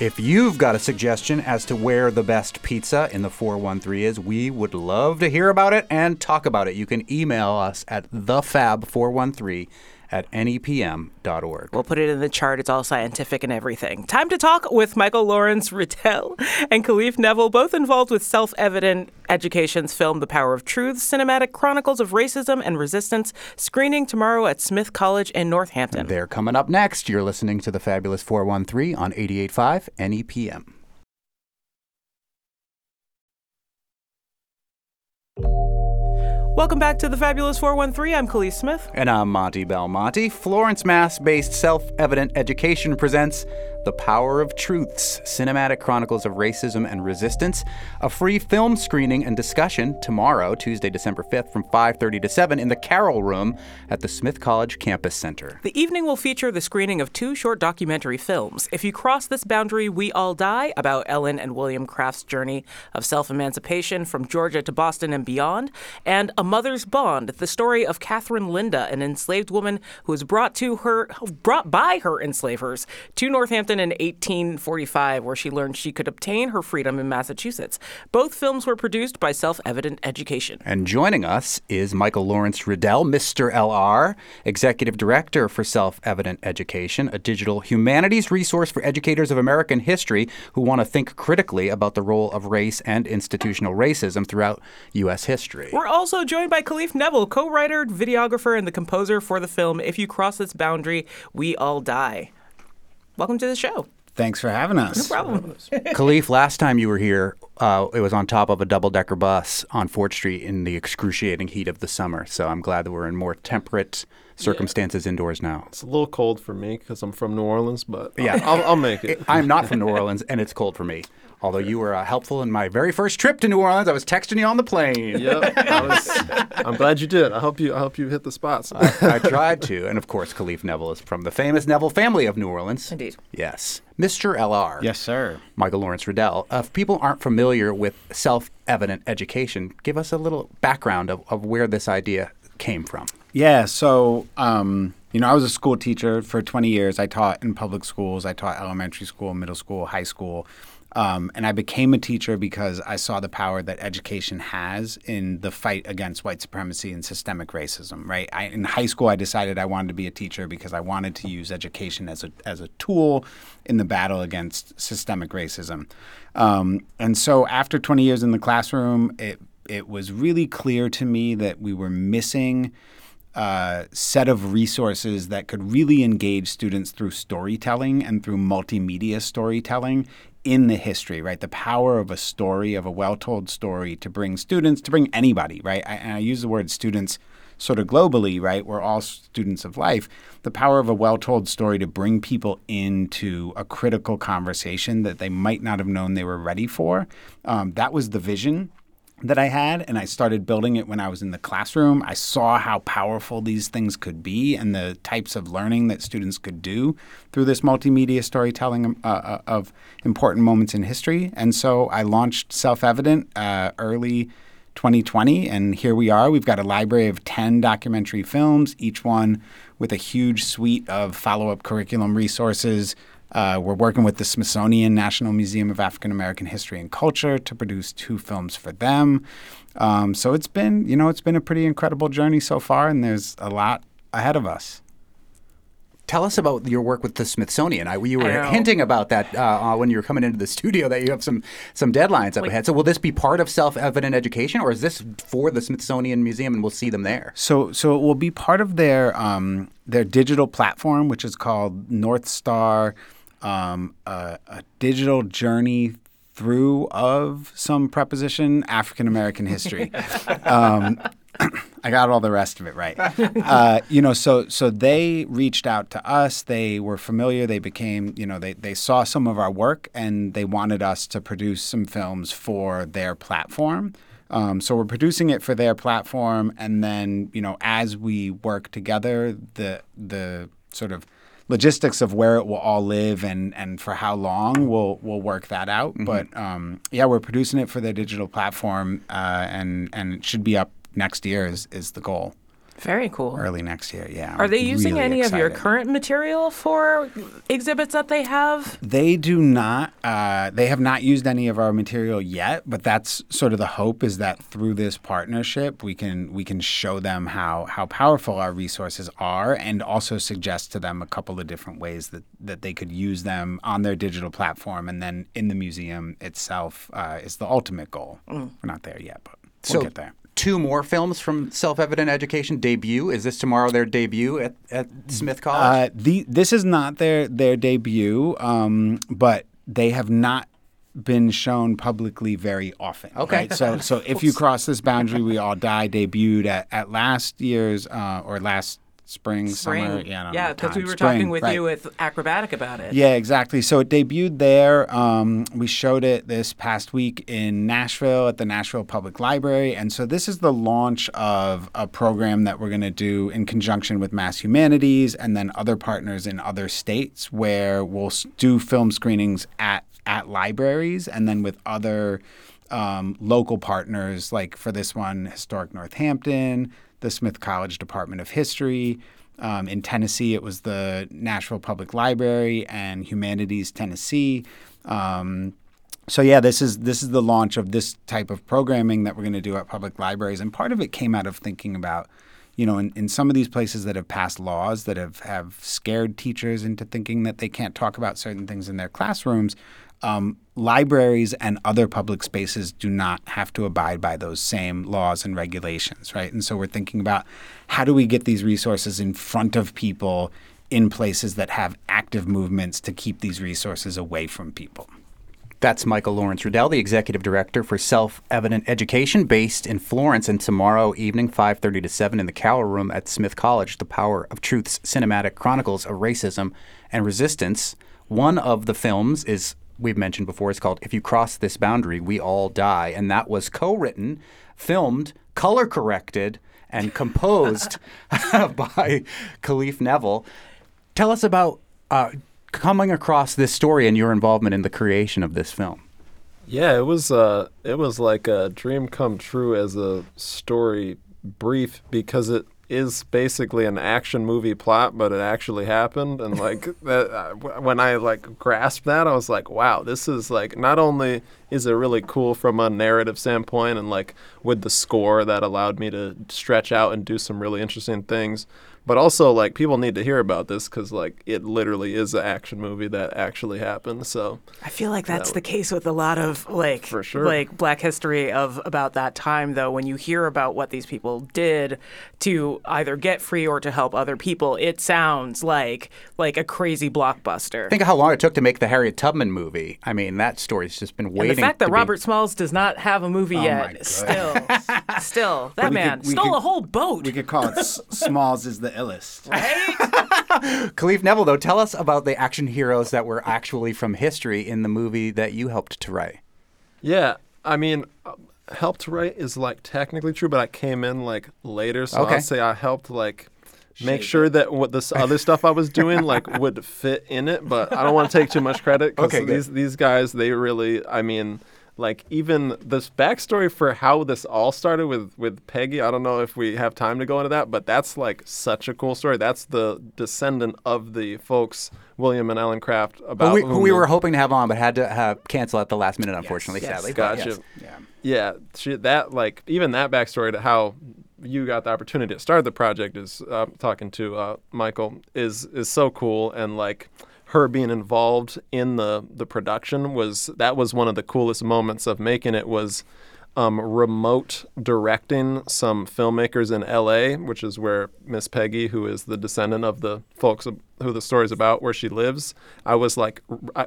S2: If you've got a suggestion as to where the best pizza in the 413 is, we would love to hear about it and talk about it. You can email us at thefab413 at nepm.org.
S1: We'll put it in the chart. It's all scientific and everything. Time to talk with Michael Lawrence Riddell and Khalif Neville, both involved with Self Evident Education's film The Power of Truth, cinematic chronicles of racism and resistance, screening tomorrow at Smith College in Northampton.
S2: They're coming up next. You're listening to the Fabulous 413 on 88.5 NEPM.
S1: Welcome back to the Fabulous 413. I'm Kaliis Smith.
S2: And I'm Monte Belmonte. Florence, Mass based Self Evident Education presents The Power of Truths Cinematic Chronicles of Racism and Resistance, a free film screening and discussion tomorrow, Tuesday, December 5th, from 5.30 to 7 in the Carroll Room at the Smith College Campus Center.
S1: The evening will feature the screening of two short documentary films. If you cross this boundary, we all die, about Ellen and William Craft's journey of self emancipation from Georgia to Boston and beyond, and A Mother's Bond, the story of Catherine Linda, an enslaved woman who was brought to her brought by her enslavers to Northampton in 1845, where she learned she could obtain her freedom in Massachusetts. Both films were produced by Self Evident Education.
S2: And joining us is Michael Lawrence Riddell, Mr. LR, Executive Director for Self Evident Education, a digital humanities resource for educators of American history who want to think critically about the role of race and institutional racism throughout U.S. history.
S1: We're also joined by Khalif Neville, co writer, videographer, and the composer for the film If You Cross This Boundary, We All Die. Welcome to the show.
S11: Thanks for having us.
S1: No problem.
S2: Khalif, last time you were here, uh, it was on top of a double decker bus on Fort Street in the excruciating heat of the summer. So I'm glad that we're in more temperate circumstances indoors now.
S12: It's a little cold for me because I'm from New Orleans, but
S2: Yeah.
S12: yeah, I'll, I'll make it.
S2: I'm not from New Orleans, and it's cold for me. Although you were uh, helpful in my very first trip to New Orleans, I was texting you on the plane.
S12: Yep, I was, I'm glad you did. I hope you. I hope you hit the spots.
S2: I tried to, and of course, Khalif Neville is from the famous Neville family of New Orleans.
S1: Indeed.
S2: Yes, Mr. LR.
S11: Yes, sir.
S2: Michael Lawrence Riddell. Uh, if people aren't familiar with self-evident education, give us a little background of, of where this idea came from.
S11: Yeah. So, um, you know, I was a school teacher for 20 years. I taught in public schools. I taught elementary school, middle school, high school. Um, and I became a teacher because I saw the power that education has in the fight against white supremacy and systemic racism. Right. I, in high school, I decided I wanted to be a teacher because I wanted to use education as a as a tool in the battle against systemic racism. Um, and so, after 20 years in the classroom, it it was really clear to me that we were missing uh, set of resources that could really engage students through storytelling and through multimedia storytelling in the history, right? The power of a story, of a well told story to bring students, to bring anybody, right? I, and I use the word students sort of globally, right? We're all students of life. The power of a well told story to bring people into a critical conversation that they might not have known they were ready for. Um, that was the vision that I had, and I started building it when I was in the classroom. I saw how powerful these things could be and the types of learning that students could do through this multimedia storytelling uh, uh, of important moments in history. And so I launched Self Evident uh, early 2020, and here we are. We've got a library of 10 documentary films, each one with a huge suite of follow up curriculum resources. Uh, we're working with the Smithsonian National Museum of African American History and Culture to produce two films for them. Um, so it's been, you know, it's been a pretty incredible journey so far, and there's a lot ahead of us.
S2: Tell us about your work with the Smithsonian. I, you were
S1: know.
S2: hinting about that uh, uh, when you were coming into the studio that you have some some deadlines up
S1: Like-
S2: ahead. So will this be part of self-evident education, or is this for the Smithsonian Museum and we'll see them there?
S11: So, so it will be part of their um, their digital platform, which is called North Star, um, a, a digital journey through of some preposition African American history. um, I got all the rest of it right. Uh, you know, so so they reached out to us. They were familiar. They became, you know, they they saw some of our work and they wanted us to produce some films for their platform. Um, so we're producing it for their platform, and then you know, as we work together, the the sort of logistics of where it will all live and and for how long we'll we'll work that out. But um, yeah, we're producing it for the digital platform, uh, and and it should be up next year is is the goal.
S1: Very cool.
S11: Early next year, yeah.
S1: Are they using
S11: really
S1: any of your current material for exhibits that they have?
S11: They do not. Uh, they have not used any of our material yet, but that's sort of the hope is that through this partnership, we can we can show them how how powerful our resources are, and also suggest to them a couple of different ways that that they could use them on their digital platform, and then in the museum itself uh, is the ultimate goal. We're not there yet, but we'll
S2: So
S11: get there.
S2: Two more films from Self-Evident Education debut. Is this tomorrow their debut at, at Smith College?
S11: Uh, the this is not their their debut, um, but they have not been shown publicly very often.
S2: Okay.
S11: right? So so if you cross this boundary, we all die debuted at, at last year's uh, or last spring, summer. Yeah,
S1: yeah, because we were
S11: Spring,
S1: talking with
S11: right.
S1: you with Acrobatic about it.
S11: Yeah, exactly. So it debuted there. Um, we showed it this past week in Nashville at the Nashville Public Library. And so this is the launch of a program that we're going to do in conjunction with Mass Humanities and then other partners in other states where we'll do film screenings at, at libraries and then with other um, local partners, like for this one, Historic Northampton, the Smith College Department of History. Um, in Tennessee, it was the Nashville Public Library and Humanities Tennessee. Um, so yeah, this is this is the launch of this type of programming that we're going to do at public libraries, and part of it came out of thinking about, you know, in, in some of these places that have passed laws that have have scared teachers into thinking that they can't talk about certain things in their classrooms. Um, libraries and other public spaces do not have to abide by those same laws and regulations, right? And so we're thinking about how do we get these resources in front of people in places that have active movements to keep these resources away from people.
S2: That's Michael Lawrence Riddell, the executive director for Self-Evident Education, based in Florence. And tomorrow evening, 5:30 to 7, in the Carroll Room at Smith College, "The Power of Truth's Cinematic Chronicles of Racism and Resistance." One of the films is we've mentioned before. It's called "If You Cross This Boundary, We All Die," and that was co-written, filmed, color corrected, and composed by Khalif Neville. Tell us about uh, coming across this story and your involvement in the creation of this film.
S12: Yeah, it was uh it was like a dream come true as a story brief because it is basically an action movie plot, but it actually happened. And like that, uh, when I like grasped that, I was like, wow, this is like not only is it really cool from a narrative standpoint, and like with the score that allowed me to stretch out and do some really interesting things, but also like people need to hear about this because like it literally is an action movie that actually happened. So
S1: I feel like that's
S12: That
S1: the case with a lot of like
S12: For sure.
S1: like black history of about that time though when you hear about what these people did to either get free or to help other people it sounds like like a crazy blockbuster.
S2: Think of how long it took to make the Harriet Tubman movie. I mean, that story's just been waiting.
S1: and
S2: waiting.
S1: the fact that
S2: to be-
S1: Robert Smalls does not have a movie
S11: Oh
S1: yet
S11: God.
S1: still still that
S11: we
S1: man
S11: could-
S1: stole
S11: could-
S1: a whole boat.
S11: We could call it Smalls is the illest.
S2: Khalif Neville, though, tell us about the action heroes that were actually from history in the movie that you helped to write.
S12: Yeah, I mean, uh, helped to write is like technically true, but I came in like later, so
S2: Okay.
S12: I'll say I helped like make sure that what this other stuff I was doing like would fit in it. But I don't want to take too much credit because
S2: Okay, good.
S12: these these guys they really, I mean. Like even this backstory for how this all started with with Peggy, I don't know if we have time to go into that, but that's like such a cool story. That's the descendant of the folks William and Ellen Craft about
S2: Who we,
S12: whom
S2: who we were hoping to have on, but had to have cancel at the last minute, unfortunately,
S1: Yes.
S2: sadly. but
S12: Gotcha.
S2: yes.
S11: Yeah.
S12: Yeah, she, that like even that backstory to how you got the opportunity to start the project is uh, talking to uh, Michael is is so cool and like her being involved in the the production was that was one of the coolest moments of making it was um, remote directing some filmmakers in LA, which is where Miss Peggy, who is the descendant of the folks who the story's about, where she lives. I was like,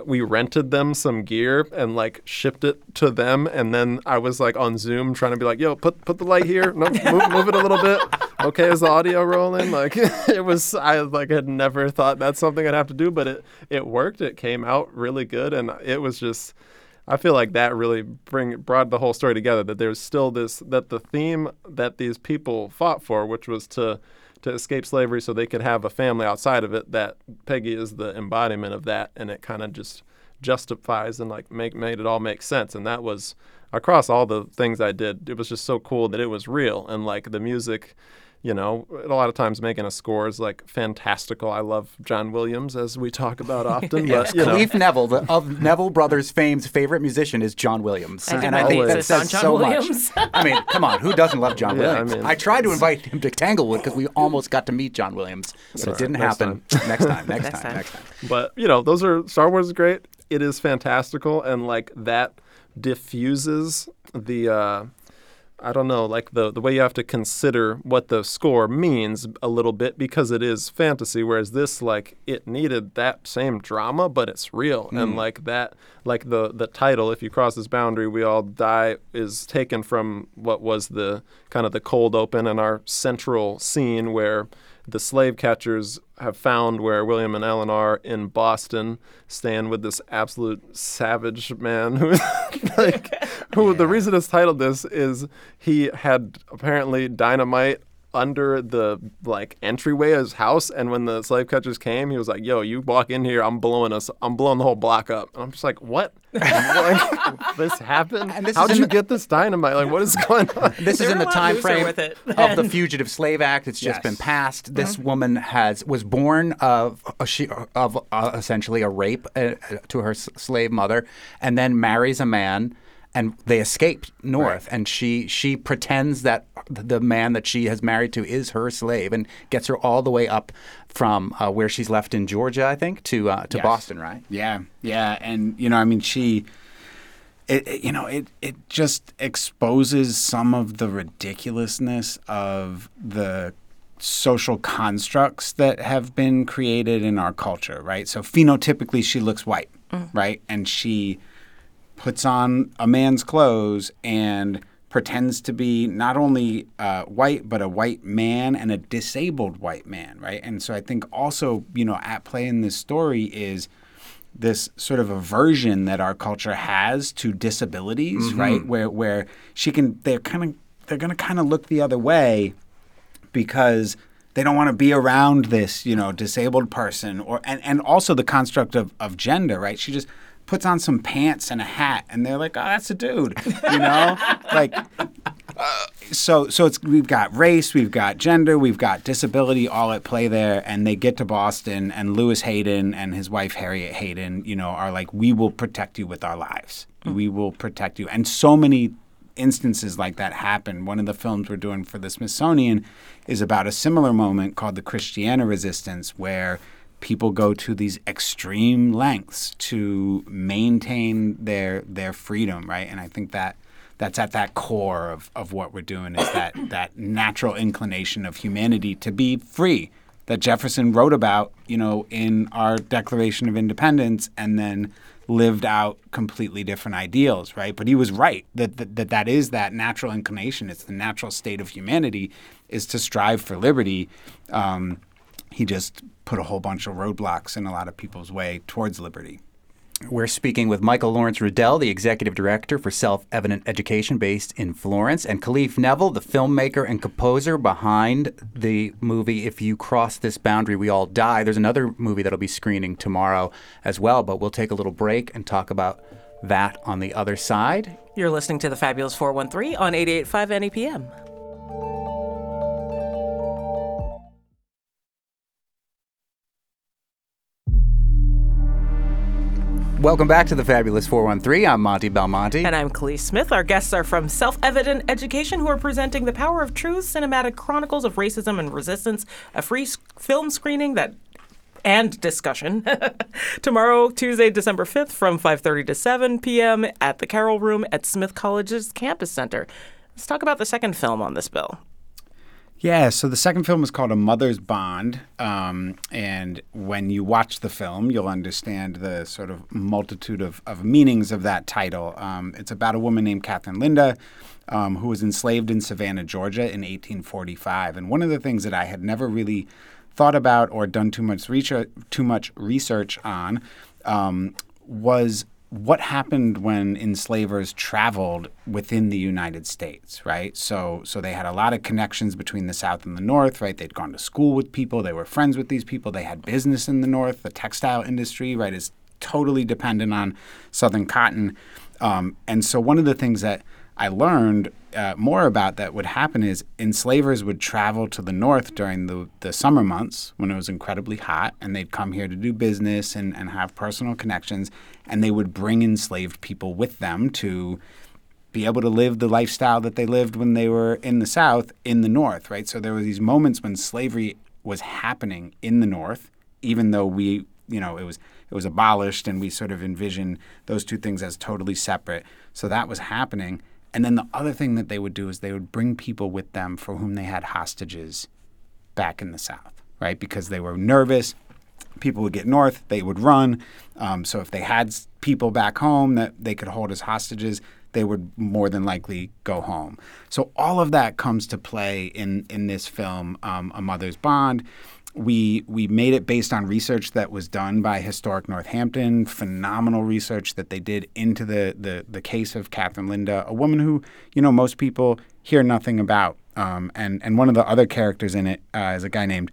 S12: we rented them some gear and like shipped it to them, and then I was like on Zoom trying to be like, "Yo, put put the light here, no, move, move it a little bit. Okay, is the audio rolling?" Like it was, I like had never thought that's something I'd have to do, but it it worked. It came out really good, and it was just I feel like that really bring brought the whole story together. That there's still this that the theme that these people fought for, which was to to escape slavery so they could have a family outside of it. That Peggy is the embodiment of that, and it kind of just justifies and like make made it all make sense. And that was across all the things I did. It was just so cool that it was real and like the music you know, a lot of times making a score is like fantastical. I love John Williams, as we talk about often.
S2: yes,
S12: but, you
S2: Khalif
S12: know.
S2: Neville, the, of Neville Brothers fame's favorite musician is John Williams.
S1: I
S2: and I think that
S1: thesis
S2: says
S1: John
S2: so
S1: Williams.
S2: much. I mean, come on, who doesn't love John
S12: Yeah, I
S2: Williams? I,
S12: mean,
S2: tried to invite him to Tanglewood because we almost got to meet John Williams, but
S12: Sorry,
S2: it didn't
S12: next
S2: happen. next time, next time, next time.
S12: But you know, those are Star Wars is great. It is fantastical, and like that diffuses the. Uh, I don't know, like the the way you have to consider what the score means a little bit because it is fantasy, whereas this like it needed that same drama, but it's real and
S2: Mm.
S12: like that, like the the title, if you cross this boundary, we all die, is taken from what was the kind of the cold open and our central scene where the slave catchers have found where William and Ellen are in Boston, staying with this absolute savage man who, like, who the reason it's titled this is he had apparently dynamite under the like entryway of his house, and when the slave catchers came, he was like, "Yo, you walk in here, I'm blowing us, I'm blowing the whole block up." And I'm just like, "What? like, this happened?
S2: And this
S12: How
S2: is
S12: did you
S2: the-
S12: get this dynamite? Like, what is going on?"
S2: This
S1: They
S2: is in the time frame
S1: with it
S2: of the Fugitive Slave Act. It's just
S11: Yes.
S2: been passed. This
S1: Mm-hmm.
S2: woman has was born of a, she, of uh, essentially a rape uh, to her s- slave mother, and then marries a man. And they escape north, and she she pretends that the man that she has married to is her slave, and gets her all the way up from uh, where she's left in Georgia, I think, to uh, to
S11: Yes.
S2: Boston, right?
S11: Yeah, yeah, and you know, I mean, she, it, it- you know, it it just exposes some of the ridiculousness of the social constructs that have been created in our culture, right? So phenotypically, she looks white, right, and she puts on a man's clothes and pretends to be not only uh, white but a white man and a disabled white man right? And so i think also you know at play in this story is this sort of aversion that our culture has to disabilities right? Where where she can they're kind of they're going to kind of look the other way because they don't want to be around this, you know, disabled person or and, and also the construct of, of gender, right? She just puts on some pants and a hat and they're like, Oh, that's a dude. You know? like uh, so so it's we've got race, we've got gender, we've got disability all at play there, and they get to Boston and Lewis Hayden and his wife Harriet Hayden, you know, are like, We will protect you with our lives. We will protect you. And so many instances like that happen. One of the films we're doing for the Smithsonian is about a similar moment called the Christiana Resistance, where people go to these extreme lengths to maintain their their freedom, right? And I think that that's at that core of, of what we're doing is that that natural inclination of humanity to be free that Jefferson wrote about, you know, in our Declaration of Independence and then lived out completely different ideals, right? But he was right that that, that, that is that natural inclination. It's the natural state of humanity is to strive for liberty. Um, he just put a whole bunch of roadblocks in a lot of people's way towards liberty.
S2: We're speaking with Michael Lawrence Riddell, the executive director for Self Evident Education based in Florence, and Khalif Neville, the filmmaker and composer behind the movie If You Cross This Boundary, We All Die. There's another movie that'll be screening tomorrow as well, but we'll take a little break and talk about that on the other side.
S1: You're listening to the Fabulous 413 on 88.5 NEPM.
S2: Welcome back to the Fabulous 413. I'm Monte Belmonte.
S1: And I'm Kaliis Smith. Our guests are from Self Evident Education, who are presenting The Power of Truth Cinematic Chronicles of Racism and Resistance, a free film screening that and discussion tomorrow tuesday december 5th from 5.30 to 7 p.m at the carroll room at smith college's campus center let's talk about the second film on this bill
S11: Yeah, so the second film is called A Mother's Bond. Um, and when you watch the film, you'll understand the sort of multitude of, of meanings of that title. Um, it's about a woman named Catherine Linda um, who was enslaved in Savannah, Georgia in 1845. And one of the things that I had never really thought about or done too much research, too much research on um, was what happened when enslavers traveled within the United States, right? So, so they had a lot of connections between the South and the North, right? They'd gone to school with people, they were friends with these people, they had business in the North. The textile industry, right, is totally dependent on Southern cotton. Um, and so, one of the things that I learned uh, more about that would happen is enslavers would travel to the north during the, the summer months when it was incredibly hot, and they'd come here to do business and, and have personal connections, and they would bring enslaved people with them to be able to live the lifestyle that they lived when they were in the south in the north, right? So there were these moments when slavery was happening in the north, even though we, you know, it was it was abolished and we sort of envision those two things as totally separate. So that was happening. And then the other thing that they would do is they would bring people with them for whom they had hostages back in the South, right? Because they were nervous. People would get north, they would run. Um, so if they had people back home that they could hold as hostages, they would more than likely go home. So all of that comes to play in in this film, um, A Mother's Bond. We we made it based on research that was done by Historic Northampton, phenomenal research that they did into the the, the case of Catherine Linda, a woman who you know most people hear nothing about. Um, and and one of the other characters in it uh, is a guy named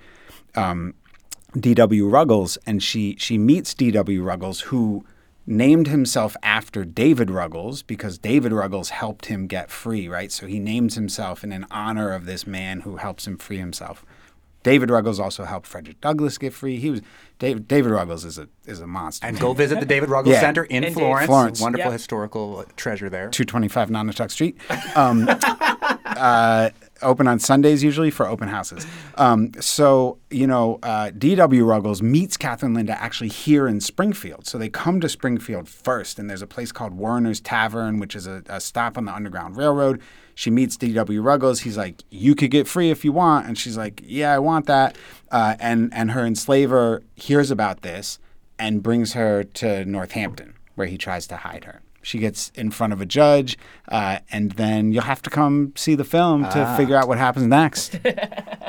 S11: um, D.W. Ruggles, and she she meets D.W. Ruggles, who named himself after David Ruggles because David Ruggles helped him get free, right? So he names himself in an honor of this man who helps him free himself. David Ruggles also helped Frederick Douglass get free. He was David, David Ruggles is a is a monster.
S2: And go visit the David Ruggles
S11: Yeah.
S2: Center in
S1: Indeed.
S2: Florence.
S11: Florence.
S2: Wonderful
S1: Yep.
S2: historical treasure there.
S11: 225 Nonotuck Street. Um, uh, open on Sundays usually for open houses. Um, so, you know, uh, D.W. Ruggles meets Catherine Linda actually here in Springfield. So they come to Springfield first, and there's a place called Warner's Tavern, which is a, a stop on the Underground Railroad. She meets D.W. Ruggles. He's like, "You could get free if you want," and she's like, "Yeah, I want that." Uh, and and her enslaver hears about this and brings her to Northampton, where he tries to hide her. She gets in front of a judge, uh, and then you'll have to come see the film to figure out what happens next.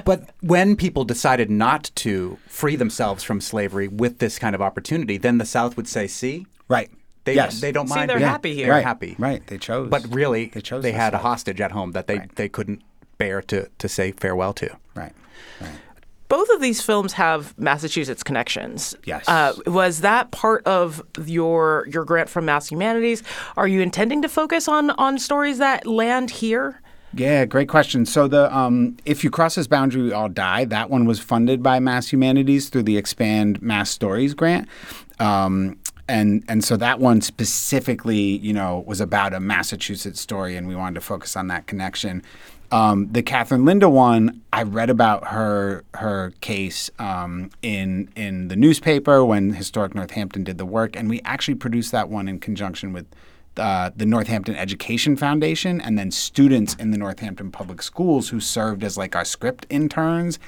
S2: But when people decided not to free themselves from slavery with this kind of opportunity, then the South would say, "See,
S11: right.
S2: they
S11: yes.
S2: they don't
S1: See,
S2: mind.
S1: they're
S2: being-
S1: happy here.
S2: They're
S11: right.
S2: happy,
S11: Right. They chose.
S2: But really,
S11: they chose.
S2: they
S11: this
S2: had a hostage at home that they
S11: Right.
S2: they couldn't bear to to say farewell to.
S11: Right. Right.
S1: Both of these films have Massachusetts connections.
S11: Yes.
S1: Uh, was that part of your your grant from Mass Humanities? Are you intending to focus on on stories that land here?
S11: Yeah, great question. So the um, if you cross this boundary, we all die. That one was funded by Mass Humanities through the Expand Mass Stories grant, um, and and so that one specifically, you know, was about a Massachusetts story, and we wanted to focus on that connection. Um, the Catherine Linda one, I read about her her case um, in in the newspaper when Historic Northampton did the work, and we actually produced that one in conjunction with uh, the Northampton Education Foundation, and then students in the Northampton Public Schools who served as like our script interns.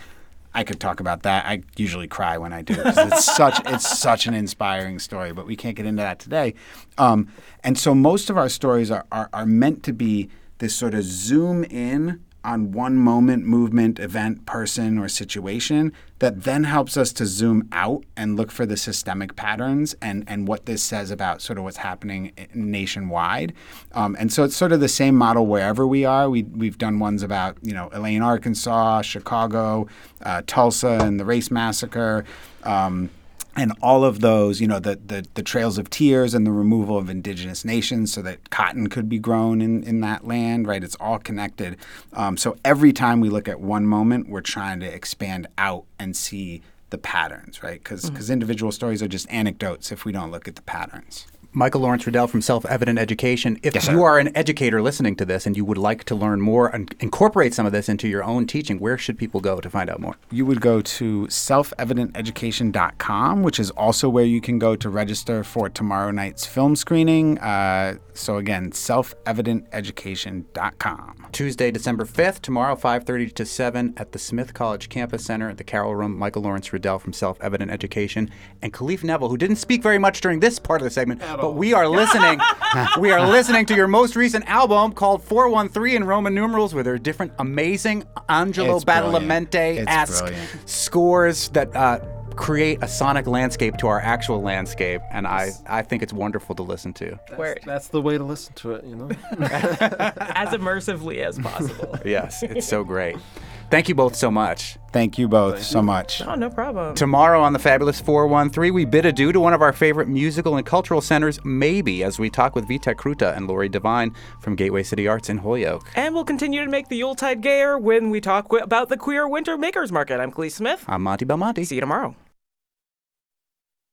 S11: I could talk about that. I usually cry when I do it because it's such it's such an inspiring story, but we can't get into that today. Um, and so most of our stories are, are are meant to be this sort of zoom in on one moment, movement, event, person, or situation that then helps us to zoom out and look for the systemic patterns and, and what this says about sort of what's happening nationwide. Um, and so it's sort of the same model wherever we are. We, we've done ones about, you know, Elaine, Arkansas, Chicago, uh, Tulsa, and the race massacre. Um, and all of those, you know, the, the, the trails of tears and the removal of indigenous nations so that cotton could be grown in, in that land, right? It's all connected. Um, so every time we look at one moment, we're trying to expand out and see the patterns, right? Because individual stories are just anecdotes if we don't look at the patterns.
S2: Michael Lawrence Riddell from Self Evident Education. If
S11: Yes,
S2: you are an educator listening to this and you would like to learn more and incorporate some of this into your own teaching, where should people go to find out more?
S11: You would go to selfevidenteducation.com, which is also where you can go to register for tomorrow night's film screening. Uh, so again, selfevidenteducation.com.
S2: Tuesday, December 5th, tomorrow, 5.30 to 7 at the Smith College Campus Center at the Carroll Room. Michael Lawrence Riddell from Self Evident Education and Khalif Neville, who didn't speak very much during this part of the segment, but we are listening. we are listening to your most recent album called 413 in Roman numerals, where there are different amazing Angelo
S11: It's.
S2: Badalamenti-esque scores that uh, create a sonic landscape to our actual landscape, and I, I think it's wonderful to listen to.
S1: Where
S12: That's the way to listen to it, you know.
S1: as immersively as possible.
S2: Yes, it's so great. Thank you both so much.
S11: Thank you both so much.
S1: Oh, no problem.
S2: Tomorrow on the Fabulous 413, we bid adieu to one of our favorite musical and cultural centers, Maybe, as we talk with Vitek Kruta and Lori Divine from Gateway City Arts in Holyoke.
S1: And we'll continue to make the Yuletide gayer when we talk about the Queer Winter Makers Market. I'm Kaliis Smith.
S2: I'm Monte Belmonte.
S1: See you tomorrow.